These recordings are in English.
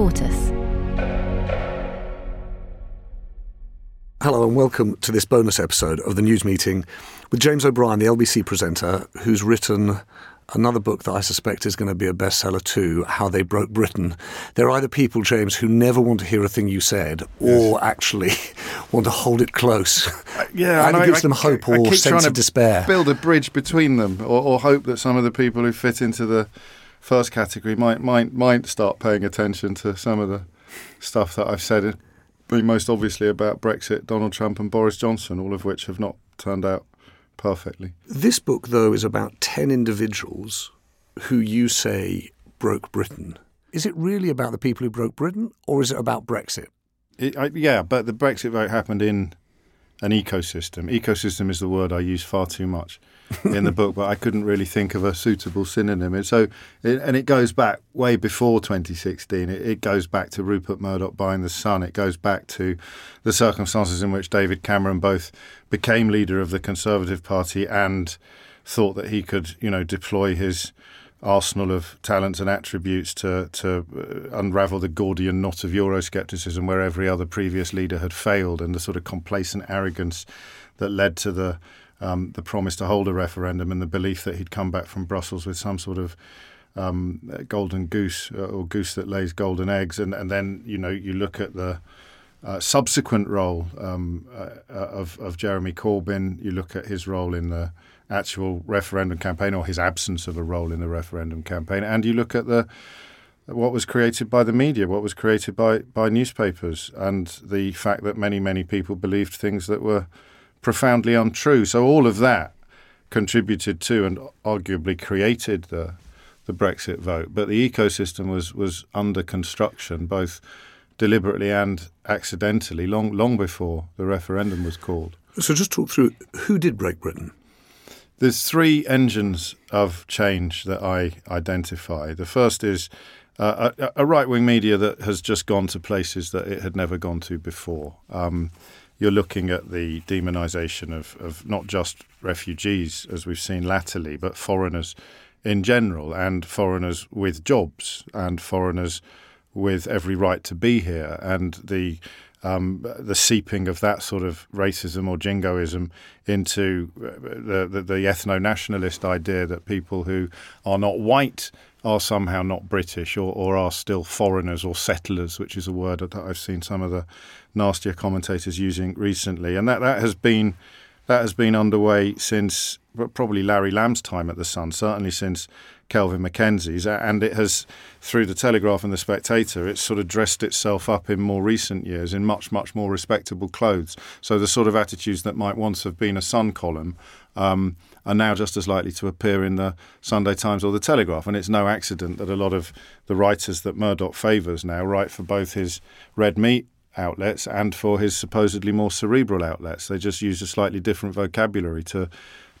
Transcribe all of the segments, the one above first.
Tortoise. Hello and welcome to this bonus episode of the news meeting with James O'Brien, the LBC presenter, who's written another book that I suspect is going to be a bestseller too, How They Broke Britain. There are either people, James, who never want to hear a thing you said or yes. actually want to hold it close. Uh, yeah, and, and it gives I, them hope I, or I sense of despair. Build a bridge between them or, or hope that some of the people who fit into the first category might, might, might start paying attention to some of the stuff that I've said most obviously about Brexit, Donald Trump, and Boris Johnson, all of which have not turned out perfectly. This book, though, is about 10 individuals who you say broke Britain. Is it really about the people who broke Britain, or is it about Brexit? It, I, yeah, but the Brexit vote happened in an ecosystem. Ecosystem is the word I use far too much in the book, but I couldn't really think of a suitable synonym. And so, it, and it goes back way before 2016. It, it, goes back to Rupert Murdoch buying the Sun. It goes back to the circumstances in which David Cameron both became leader of the Conservative Party and thought that he could, you know, deploy his arsenal of talents and attributes to to uh, unravel the Gordian knot of Euroscepticism, where every other previous leader had failed, and the sort of complacent arrogance that led to the um, the promise to hold a referendum and the belief that he'd come back from Brussels with some sort of um, golden goose uh, or goose that lays golden eggs, and, and then you know you look at the uh, subsequent role um, uh, of, of Jeremy Corbyn. You look at his role in the actual referendum campaign, or his absence of a role in the referendum campaign, and you look at the what was created by the media, what was created by by newspapers, and the fact that many many people believed things that were profoundly untrue. So all of that contributed to and arguably created the the Brexit vote. But the ecosystem was was under construction both deliberately and accidentally long long before the referendum was called. So just talk through who did break Britain. There's three engines of change that I identify. The first is uh, a, a right wing media that has just gone to places that it had never gone to before. Um, you're looking at the demonisation of, of not just refugees, as we've seen latterly, but foreigners in general, and foreigners with jobs, and foreigners with every right to be here, and the um, the seeping of that sort of racism or jingoism into uh, the, the, the ethno nationalist idea that people who are not white are somehow not British or, or are still foreigners or settlers, which is a word that I've seen some of the nastier commentators using recently, and that that has been that has been underway since probably Larry Lamb's time at the Sun, certainly since Kelvin Mackenzie's, and it has through the Telegraph and the Spectator, it's sort of dressed itself up in more recent years in much much more respectable clothes. So the sort of attitudes that might once have been a Sun column. Um, are now just as likely to appear in the Sunday Times or the Telegraph. And it's no accident that a lot of the writers that Murdoch favours now write for both his red meat outlets and for his supposedly more cerebral outlets. They just use a slightly different vocabulary to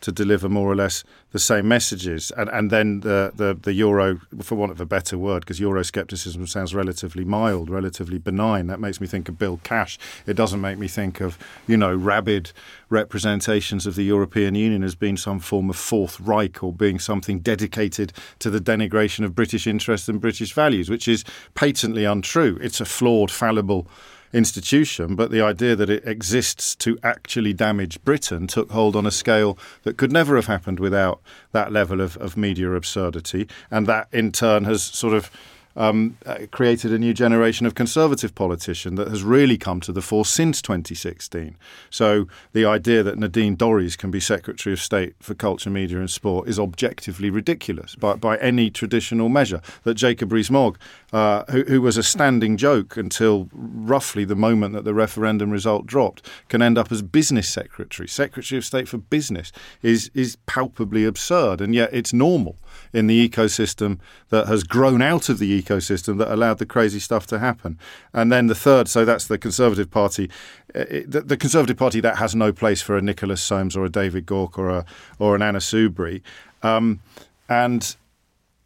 to deliver more or less the same messages. And and then the the, the Euro, for want of a better word, because Euroscepticism sounds relatively mild, relatively benign. That makes me think of Bill Cash. It doesn't make me think of you know rabid representations of the European Union as being some form of Fourth Reich or being something dedicated to the denigration of British interests and British values, which is patently untrue. It's a flawed, fallible institution, but the idea that it exists to actually damage Britain took hold on a scale that could never have happened without that level of, of media absurdity. And that in turn has sort of um, uh, created a new generation of conservative politician that has really come to the fore since 2016. So the idea that Nadine Dorries can be Secretary of State for Culture, Media and Sport is objectively ridiculous by, by any traditional measure. That Jacob Rees-Mogg, uh, who, who was a standing joke until roughly the moment that the referendum result dropped, can end up as Business Secretary, Secretary of State for Business, is, is palpably absurd. And yet it's normal in the ecosystem that has grown out of the ecosystem that allowed the crazy stuff to happen. And then the third, so that's the Conservative Party. Uh, it, the, the, Conservative Party that has no place for a Nicholas Soames or a David Gauke or a or an Anna Soubry, um, and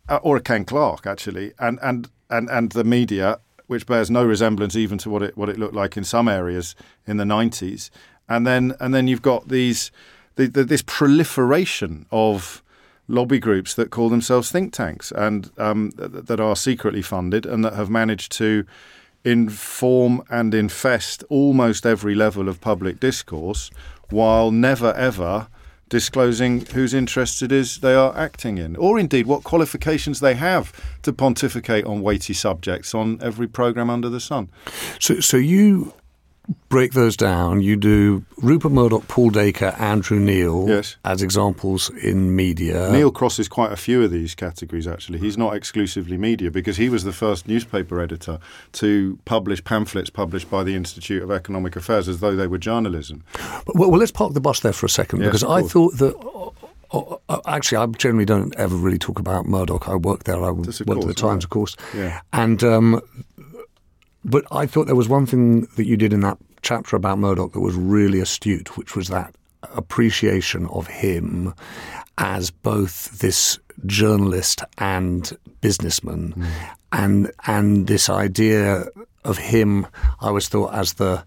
uh, or a Ken Clarke actually, and and and and the media, which bears no resemblance even to what it what it looked like in some areas in the nineties, and then and then you've got these the, the, this proliferation of lobby groups that call themselves think tanks and um, th- that are secretly funded and that have managed to inform and infest almost every level of public discourse while never ever disclosing whose interest it is they are acting in, or indeed what qualifications they have to pontificate on weighty subjects on every programme under the sun. So, so you break those down, you do Rupert Murdoch, Paul Dacre, Andrew Neil yes. as examples in media. Neil crosses quite a few of these categories, actually. He's not exclusively media because he was the first newspaper editor to publish pamphlets published by the Institute of Economic Affairs as though they were journalism. Well, well let's park the bus there for a second yes, because I thought that. Uh, uh, actually, I generally don't ever really talk about Murdoch. I worked there. I worked at the Times, of course. Yeah. And um, but I thought there was one thing that you did in that chapter about Murdoch that was really astute, which was that appreciation of him as both this journalist and businessman, mm. and and this idea of him, I always thought as the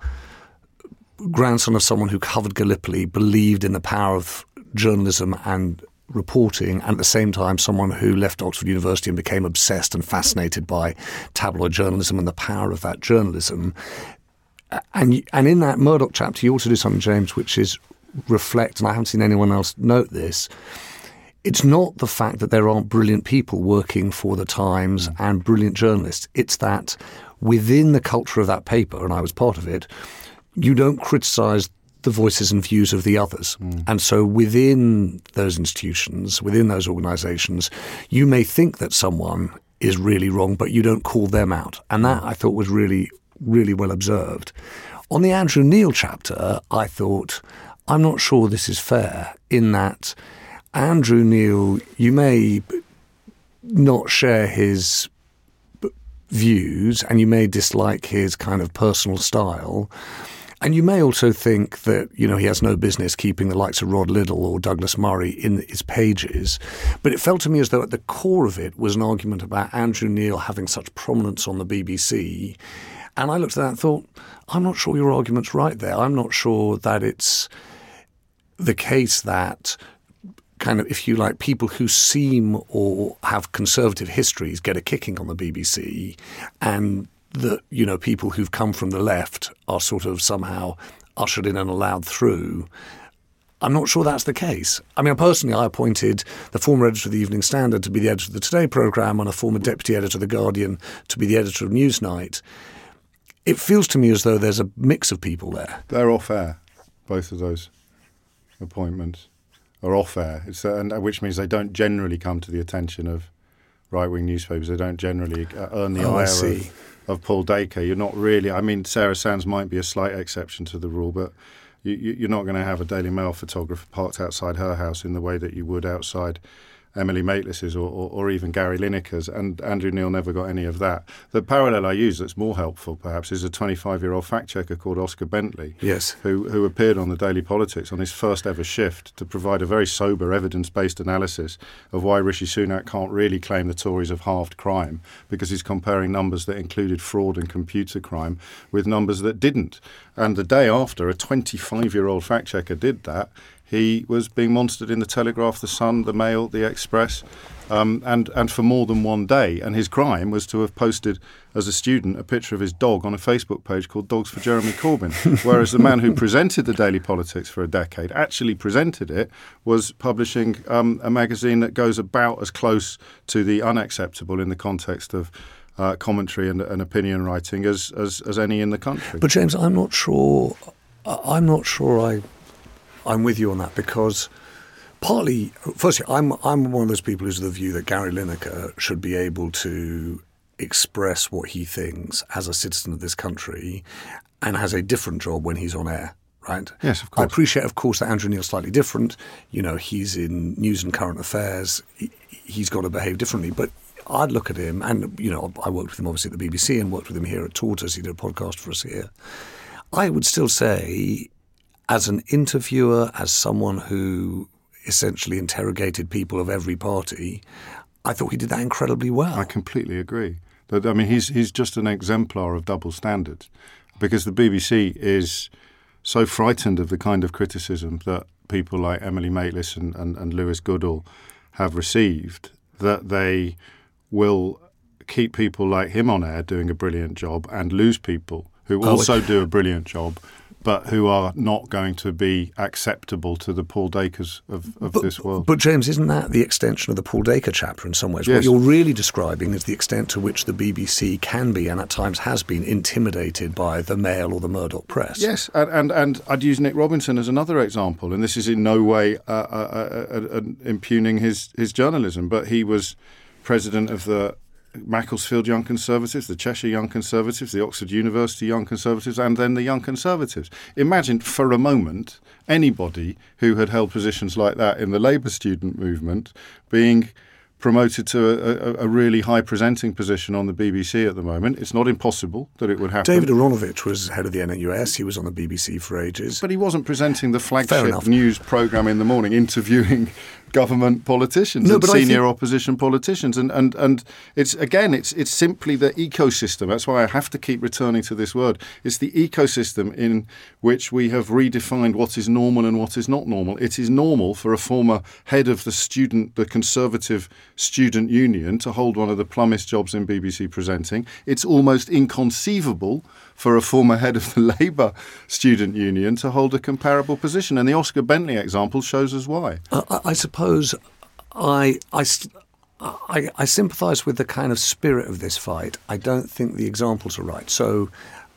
grandson of someone who covered Gallipoli, believed in the power of journalism and reporting, and at the same time, someone who left Oxford University and became obsessed and fascinated by tabloid journalism and the power of that journalism. And and in that Murdoch chapter, you also do something, James, which is reflect, and I haven't seen anyone else note this. It's not the fact that there aren't brilliant people working for the Times mm. and brilliant journalists. It's that within the culture of that paper, and I was part of it, you don't criticise the voices and views of the others. Mm. And so within those institutions, within those organizations, you may think that someone is really wrong, but you don't call them out. And that I thought was really, really well observed. On the Andrew Neil chapter, I thought, I'm not sure this is fair in that Andrew Neil, you may not share his views and you may dislike his kind of personal style. And you may also think that, you know, he has no business keeping the likes of Rod Liddle or Douglas Murray in his pages. But it felt to me as though at the core of it was an argument about Andrew Neil having such prominence on the BBC. And I looked at that and thought, I'm not sure your argument's right there. I'm not sure that it's the case that kind of, if you like, people who seem or have conservative histories get a kicking on the BBC and that you know people who've come from the left are sort of somehow ushered in and allowed through. I'm not sure that's the case. I mean, personally, I appointed the former editor of the Evening Standard to be the editor of the Today programme and a former deputy editor of The Guardian to be the editor of Newsnight. It feels to me as though there's a mix of people there. They're off air, both of those appointments are off air, it's, uh, which means they don't generally come to the attention of right wing newspapers. They don't generally uh, earn the oh, ire of of Paul Dacre. You're not really. I mean, Sarah Sands might be a slight exception to the rule, but you, are not going to have a Daily Mail photographer parked outside her house in the way that you would outside Emily Maitlis's or, or, or, even Gary Lineker's, and Andrew Neil never got any of that. The parallel I use that's more helpful, perhaps, is a 25 year old fact checker called Oscar Bentley, yes. who, who appeared on the Daily Politics on his first ever shift to provide a very sober, evidence based analysis of why Rishi Sunak can't really claim the Tories have halved crime, because he's comparing numbers that included fraud and computer crime with numbers that didn't. And the day after, a 25 year old fact checker did that he was being monitored in the Telegraph, the Sun, the Mail, the Express, um, and and for more than one day. And his crime was to have posted as a student a picture of his dog on a Facebook page called Dogs for Jeremy Corbyn. Whereas the man who presented the Daily Politics for a decade actually presented it was publishing um, a magazine that goes about as close to the unacceptable in the context of. Uh, commentary and, and opinion writing as, as as any in the country. But James, I'm not sure. I'm not sure I I'm with you on that because partly, firstly, I'm I'm one of those people who's of the view that Gary Lineker should be able to express what he thinks as a citizen of this country, and has a different job when he's on air. Right. Yes, of course. I appreciate, of course, that Andrew Neil's slightly different. You know, he's in news and current affairs. He, he's got to behave differently. But I'd look at him, and you know, I worked with him obviously at the BBC and worked with him here at Tortoise. He did a podcast for us here. I would still say as an interviewer, as someone who essentially interrogated people of every party, I thought he did that incredibly well. I completely agree. But, I mean, he's he's just an exemplar of double standards, because the BBC is so frightened of the kind of criticism that people like Emily Maitlis and, and, and Lewis Goodall have received that they will keep people like him on air doing a brilliant job and lose people who Oh, also do a brilliant job, but who are not going to be acceptable to the Paul Dacres of, of this world. But James, isn't that the extension of the Paul Dacre chapter in some ways? What you're really describing is the extent to which the BBC can be, and at times has been, intimidated by the Mail or the Murdoch press. Yes, and, and and I'd use Nick Robinson as another example, and this is in no way uh, uh, uh, uh, impugning his his journalism, but he was president of the Macclesfield Young Conservatives, the Cheshire Young Conservatives, the Oxford University Young Conservatives, and then the Young Conservatives. Imagine for a moment anybody who had held positions like that in the Labour student movement being promoted to a, a, a really high presenting position on the BBC at the moment. It's not impossible that it would happen. David Aaronovitch was head of the NUS. He was on the BBC for ages. But he wasn't presenting the flagship news program in the morning, interviewing government politicians No, and senior think- opposition politicians, and, and and it's again, it's it's simply the ecosystem. That's why I have to keep returning to this word. It's the ecosystem in which we have redefined what is normal and what is not normal. It is normal for a former head of the student, the Conservative Student Union, to hold one of the plummest jobs in BBC presenting. It's almost inconceivable for a former head of the Labour Student Union to hold a comparable position. And the Oscar Bentley example shows us why. I, I- I suppose I, I, I, I sympathise with the kind of spirit of this fight. I don't think the examples are right. So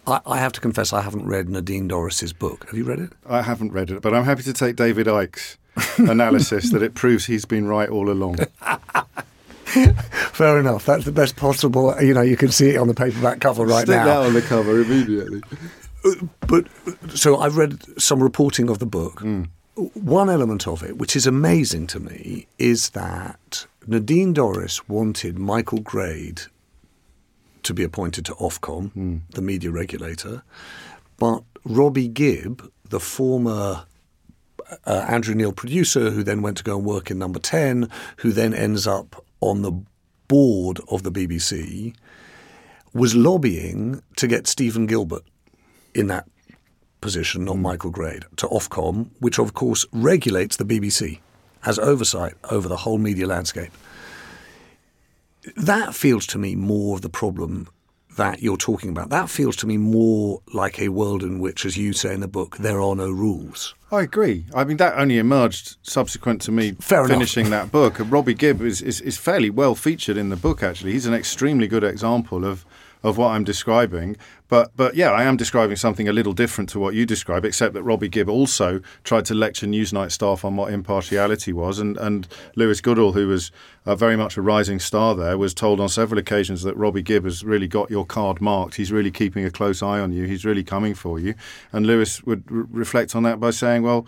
I, I have to confess I haven't read Nadine Dorries's book. Have you read it? I haven't read it, but I'm happy to take David Icke's analysis that it proves he's been right all along. Fair enough. That's the best possible. You know, you can see it on the paperback cover right Stick now. that on the cover immediately. Uh, but uh, so I've read some reporting of the book. Mm. One element of it, which is amazing to me, is that Nadine Dorries wanted Michael Grade to be appointed to Ofcom, the media regulator, but Robbie Gibb, the former uh, Andrew Neil producer, who then went to go and work in Number Ten, who then ends up on the board of the BBC, was lobbying to get Stephen Gilbert in that position, not Michael Grade, to Ofcom, which of course regulates the BBC, has oversight over the whole media landscape. That feels to me more of the problem that you're talking about. That feels to me more like a world in which, as you say in the book, there are no rules. I agree. I mean, that only emerged subsequent to me Fair enough. finishing that book. And Robbie Gibb is, is, is fairly well featured in the book, actually. He's an extremely good example of, of what I'm describing. But, but yeah, I am describing something a little different to what you describe, except that Robbie Gibb also tried to lecture Newsnight staff on what impartiality was. And, and Lewis Goodall, who was uh, very much a rising star there, was told on several occasions that Robbie Gibb has really got your card marked. He's really keeping a close eye on you. He's really coming for you. And Lewis would r- reflect on that by saying, well,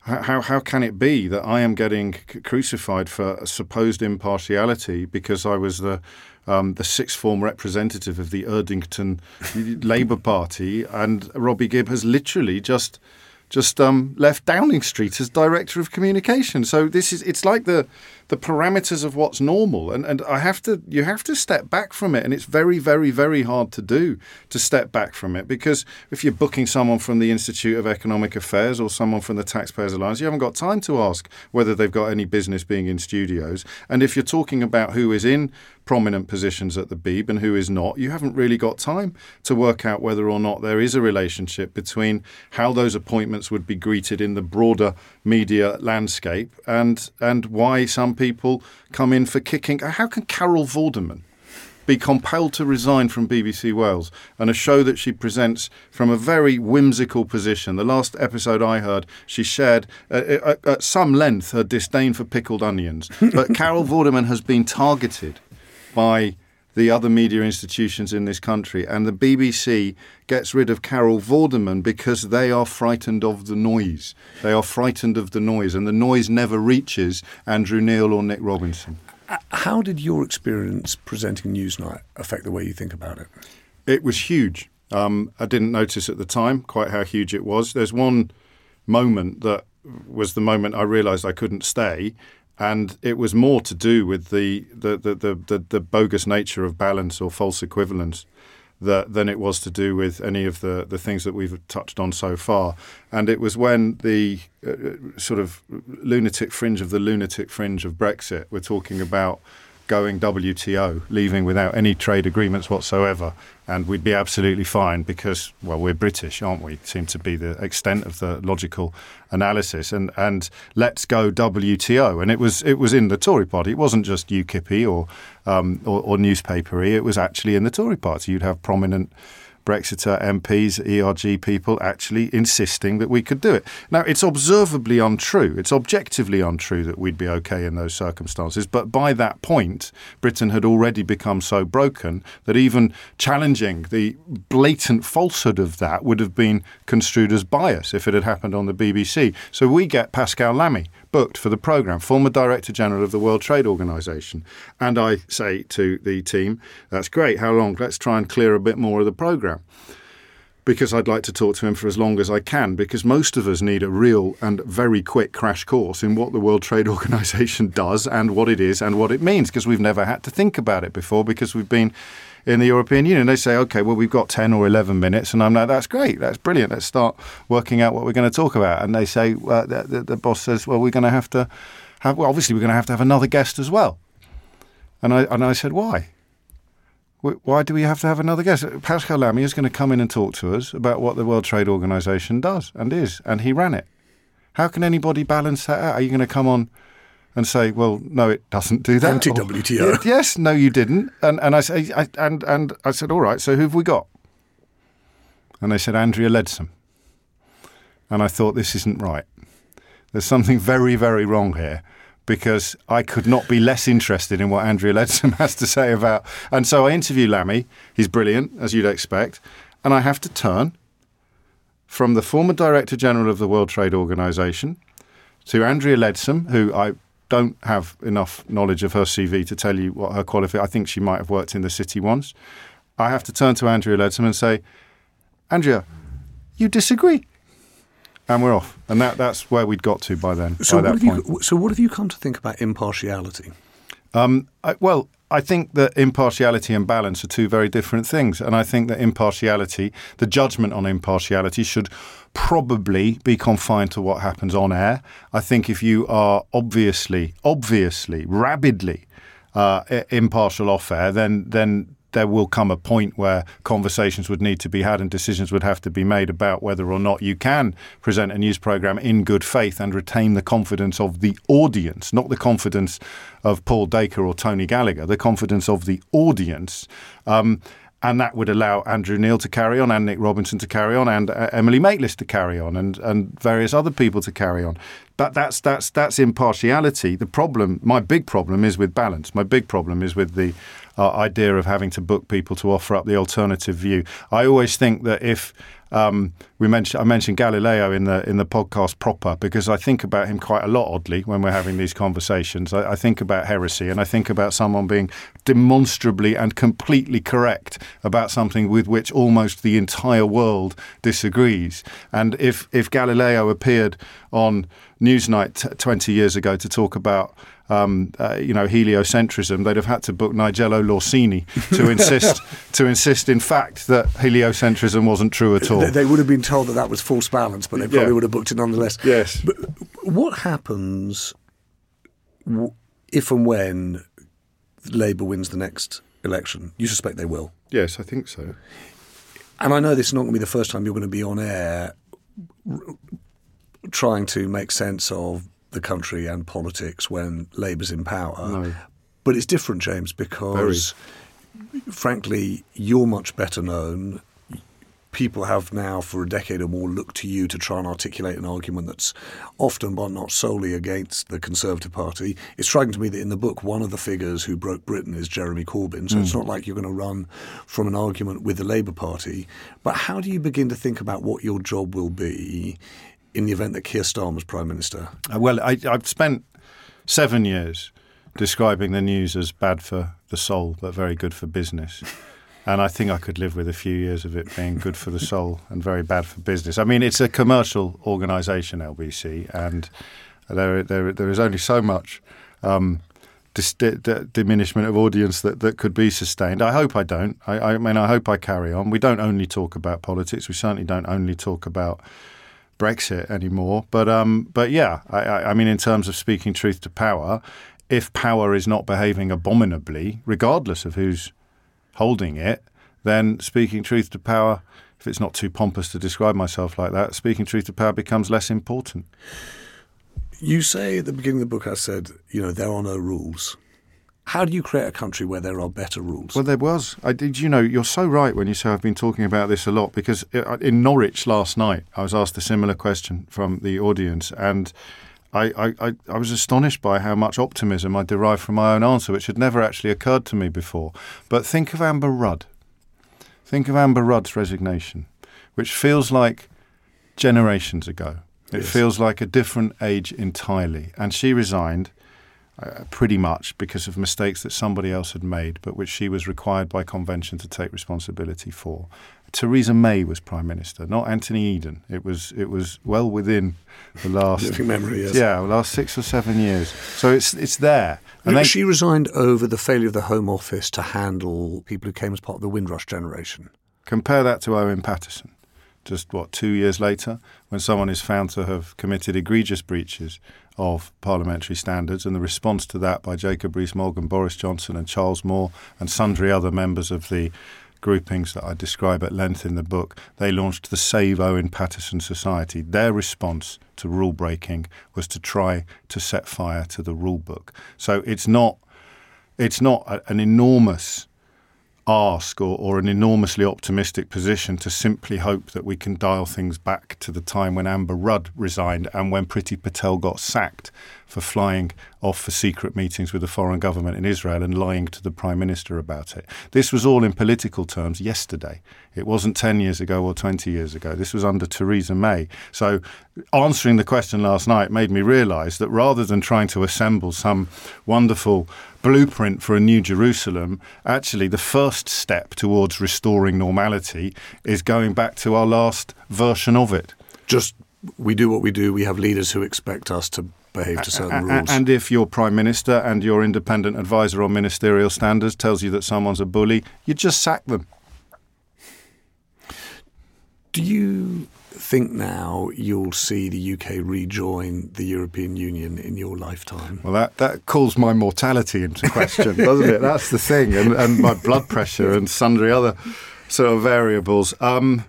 how, how, can it be that I am getting crucified for supposed impartiality because I was the um, the sixth form representative of the Erdington Labour Party, and Robbie Gibb has literally just just um, left Downing Street as director of communication. So this is it's like the the parameters of what's normal, and and I have to you have to step back from it, and it's very very very hard to do to step back from it because if you're booking someone from the Institute of Economic Affairs or someone from the Taxpayers Alliance, you haven't got time to ask whether they've got any business being in studios, and if you're talking about who is in prominent positions at the Beeb and who is not, you haven't really got time to work out whether or not there is a relationship between how those appointments would be greeted in the broader media landscape and and why some people come in for kicking. How can Carol Vorderman be compelled to resign from BBC Wales and a show that she presents from a very whimsical position. The last episode I heard, she shared uh, uh, at some length her disdain for pickled onions. But Carol Vorderman has been targeted by the other media institutions in this country, and the BBC gets rid of Carol Vorderman because they are frightened of the noise. They are frightened of the noise, and the noise never reaches Andrew Neil or Nick Robinson. How did your experience presenting Newsnight affect the way you think about it? It was huge. Um, I didn't notice at the time quite how huge it was. There's one moment that was the moment I realised I couldn't stay, and it was more to do with the the, the, the, the, bogus nature of balance or false equivalence. that, than it was to do with any of the, the things that we've touched on so far. And it was when the uh, sort of lunatic fringe of the lunatic fringe of Brexit, we're talking about going WTO, leaving without any trade agreements whatsoever, and we'd be absolutely fine because, well, we're British, aren't we? Seem to be the extent of the logical analysis, and and let's go WTO, and it was it was in the Tory Party. It wasn't just UKIP or um, or, or newspapery. It was actually in the Tory Party. You'd have prominent Brexiter MPs, ERG people actually insisting that we could do it. Now, it's observably untrue. It's objectively untrue that we'd be okay in those circumstances. But by that point, Britain had already become so broken that even challenging the blatant falsehood of that would have been construed as bias if it had happened on the BBC. So we get Pascal Lamy, booked for the programme, former Director General of the World Trade Organization. And I say to the team, that's great, how long? Let's try and clear a bit more of the programme. Because I'd like to talk to him for as long as I can, because most of us need a real and very quick crash course in what the World Trade Organization does and what it is and what it means, because we've never had to think about it before, because we've been in the European Union. They say, okay, well, we've got 10 or 11 minutes. And I'm like, that's great. That's brilliant. Let's start working out what we're going to talk about. And they say, uh, the, the, the, boss says, well, we're going to have to have, well, obviously, we're going to have to have another guest as well. And I, and I said, why? Why do we have to have another guest? Pascal Lamy is going to come in and talk to us about what the World Trade Organization does and is, and he ran it. How can anybody balance that out? Are you going to come on and say, "Well, no, it doesn't do that." Anti WTO. yes, no, you didn't. And and I say, I, and and I said, "All right, so who've we got?" And they said Andrea Leadsom. And I thought this isn't right. There's something very, very wrong here because I could not be less interested in what Andrea Leadsom has to say about. And so I interview Lamy. He's brilliant, as you'd expect. And I have to turn from the former Director General of the World Trade Organization to Andrea Leadsom, who I don't have enough knowledge of her CV to tell you what her qualification. I think she might have worked in the city once. I have to turn to Andrea Leadsom and say, Andrea, you disagree. And we're off. And that, that's where we'd got to by then. So, by what, have you, so what have you come to think about impartiality? Um, I, well, I think that impartiality and balance are two very different things. And I think that impartiality, the judgment on impartiality, should probably be confined to what happens on air. I think if you are obviously, obviously, rabidly uh, impartial off air, then then there will come a point where conversations would need to be had and decisions would have to be made about whether or not you can present a news program in good faith and retain the confidence of the audience, not the confidence of Paul Dacre or Tony Gallagher, the confidence of the audience. Um, and that would allow Andrew Neil to carry on, and Nick Robinson to carry on, and uh, Emily Maitlis to carry on, and, and various other people to carry on. But that's that's that's impartiality. The problem, my big problem, is with balance. My big problem is with the uh, idea of having to book people to offer up the alternative view. I always think that if um, we mentioned I mentioned Galileo in the in the podcast proper because I think about him quite a lot. Oddly, when we're having these conversations, I, I, think about heresy and I think about someone being demonstrably and completely correct about something with which almost the entire world disagrees. And if if Galileo appeared on Newsnight t- twenty years ago to talk about um, uh, you know, heliocentrism, they'd have had to book Niccolò Lorini to insist to insist, in fact, that heliocentrism wasn't true at all. They, they would have been told that that was false balance, but they probably yeah. would have booked it nonetheless. Yes. But what happens if and when Labour wins the next election? You suspect they will. Yes, I think so. And I know this is not going to be the first time you're going to be on air trying to make sense of the country and politics when Labour's in power. No. But it's different, James, because Very. frankly, you're much better known. People have now, for a decade or more, looked to you to try and articulate an argument that's often, but not solely, against the Conservative Party. It's striking to me that in the book, one of the figures who broke Britain is Jeremy Corbyn. So mm. it's not like you're going to run from an argument with the Labour Party. But how do you begin to think about what your job will be in the event that Keir Starmer's Prime Minister? Uh, well, I, I've spent seven years describing the news as bad for the soul, but very good for business. And I think I could live with a few years of it being good for the soul and very bad for business. I mean, it's a commercial organisation, LBC, and there, there, there is only so much um, dis- d- diminishment of audience that, that could be sustained. I hope I don't. I, I mean, I hope I carry on. We don't only talk about politics. We certainly don't only talk about Brexit anymore. But um, but yeah, I, I, I mean, in terms of speaking truth to power, if power is not behaving abominably, regardless of who's holding it, then speaking truth to power, if it's not too pompous to describe myself like that, speaking truth to power becomes less important. You say at the beginning of the book, I said, you know, there are no rules. How do you create a country where there are better rules? Well, there was. I did. You know, you're so right when you say I've been talking about this a lot because uh, uh, in Norwich last night, I was asked a similar question from the audience, and I, I, I was astonished by how much optimism I derived from my own answer, which had never actually occurred to me before. But think of Amber Rudd. Think of Amber Rudd's resignation, which feels like generations ago. It yes. feels like a different age entirely. And she resigned uh, pretty much because of mistakes that somebody else had made, but which she was required by convention to take responsibility for. Theresa May was prime minister, not Anthony Eden. It was it was well within the last living memory. Yes. Yeah, last six or seven years. So it's it's there. And she resigned over the failure of the Home Office to handle people who came as part of the Windrush generation. Compare that to Owen Paterson just what two years later, when someone is found to have committed egregious breaches of parliamentary standards, and the response to that by Jacob Rees-Mogg, Boris Johnson, and Charles Moore, and sundry other members of the groupings that I describe at length in the book, they launched the Save Owen Paterson Society. Their response to rule breaking was to try to set fire to the rule book. So it's not it's not a, an enormous ask or, or an enormously optimistic position to simply hope that we can dial things back to the time when Amber Rudd resigned and when Priti Patel got sacked for flying off for secret meetings with the foreign government in Israel and lying to the Prime Minister about it. This was all in political terms yesterday. It wasn't 10 years ago or 20 years ago. This was under Theresa May. So answering the question last night made me realise that rather than trying to assemble some wonderful blueprint for a new Jerusalem, actually the first step towards restoring normality is going back to our last version of it. Just we do what we do, we have leaders who expect us to behave to certain rules. And if your prime minister and your independent advisor on ministerial standards tells you that someone's a bully, you just sack them. Do you think now you'll see the UK rejoin the European Union in your lifetime? Well, that, that calls my mortality into question, doesn't it? That's the thing, and, and my blood pressure and sundry other sort of variables. Um,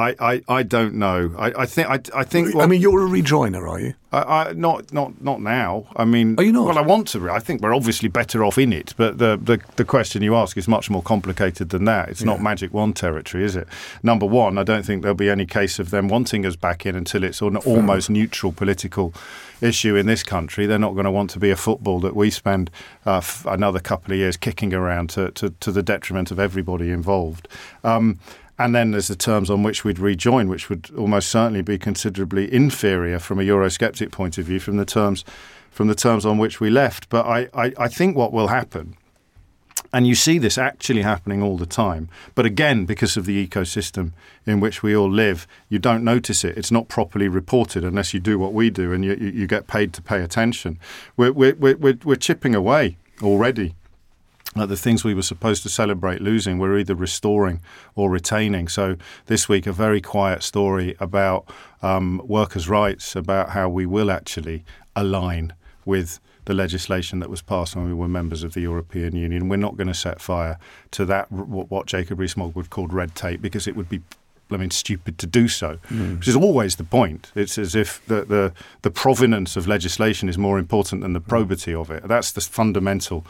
I, I, I don't know. I, I think I, I think. What, I mean, you're a rejoiner, are you? I, I, not not not now. I mean, are you not? Well, I want to. I think we're obviously better off in it. But the the, the question you ask is much more complicated than that. It's yeah. not magic wand territory, is it? Number one, I don't think there'll be any case of them wanting us back in until it's an almost neutral political issue in this country. They're not going to want to be a football that we spend uh, f- another couple of years kicking around to, to, to the detriment of everybody involved. Um, and then there's the terms on which we'd rejoin, which would almost certainly be considerably inferior from a Eurosceptic point of view from the terms from the terms on which we left. But I, I, I think what will happen and you see this actually happening all the time. But again, because of the ecosystem in which we all live, you don't notice it. It's not properly reported unless you do what we do and you, you get paid to pay attention. We're, we're, we're, we're chipping away already uh, the things we were supposed to celebrate losing, we're either restoring or retaining. So this week, a very quiet story about um, workers' rights, about how we will actually align with the legislation that was passed when we were members of the European Union. We're not going to set fire to that, what Jacob Rees-Mogg would call red tape, because it would be I mean, stupid to do so, mm. which is always the point. It's as if the, the, the provenance of legislation is more important than the probity of it. That's the fundamental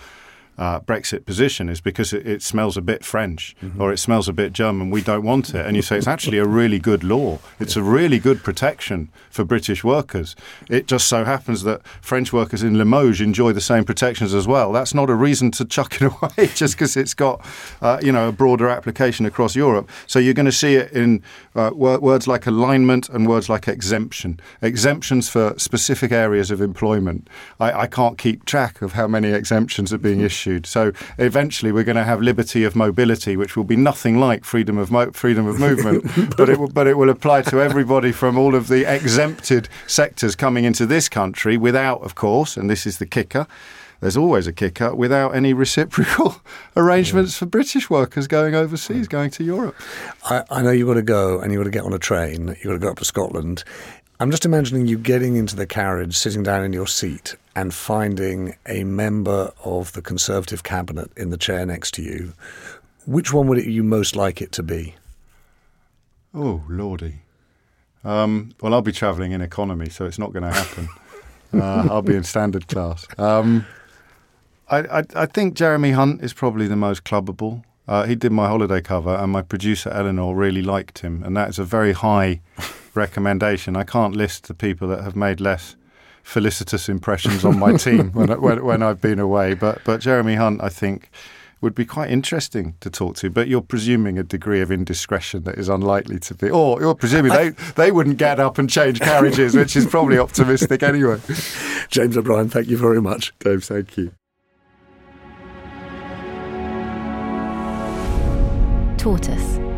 uh, Brexit position is because it, it smells a bit French mm-hmm. or it smells a bit German. We don't want it. And you say it's actually a really good law. It's yeah. a really good protection for British workers. It just so happens that French workers in Limoges enjoy the same protections as well. That's not a reason to chuck it away just because it's got uh, you know a broader application across Europe. So you're going to see it in uh, words like alignment and words like exemption. Exemptions for specific areas of employment. I, I can't keep track of how many exemptions are being issued issued. So eventually, we're going to have liberty of mobility, which will be nothing like freedom of mo- freedom of movement, but it will, but it will apply to everybody from all of the exempted sectors coming into this country, without, of course, and this is the kicker there's always a kicker without any reciprocal arrangements for British workers going overseas, hmm. going to Europe. I, I know you've got to go and you've got to get on a train, you've got to go up to Scotland. I'm just imagining you getting into the carriage, sitting down in your seat, and finding a member of the Conservative cabinet in the chair next to you. Which one would it, you most like it to be? Oh, lordy. Um, well, I'll be travelling in economy, so it's not going to happen. uh, I'll be in standard class. Um, I, I, I, think Jeremy Hunt is probably the most clubbable. Uh, he did my holiday cover, and my producer Eleanor really liked him, and that is a very high recommendation. I can't list the people that have made less felicitous impressions on my team when, when, when I've been away, but but Jeremy Hunt, I think would be quite interesting to talk to. But you're presuming a degree of indiscretion that is unlikely to be, or you're presuming they, they wouldn't get up and change carriages, which is probably optimistic anyway. James O'Brien, thank you very much. Dave, thank you. Tortoise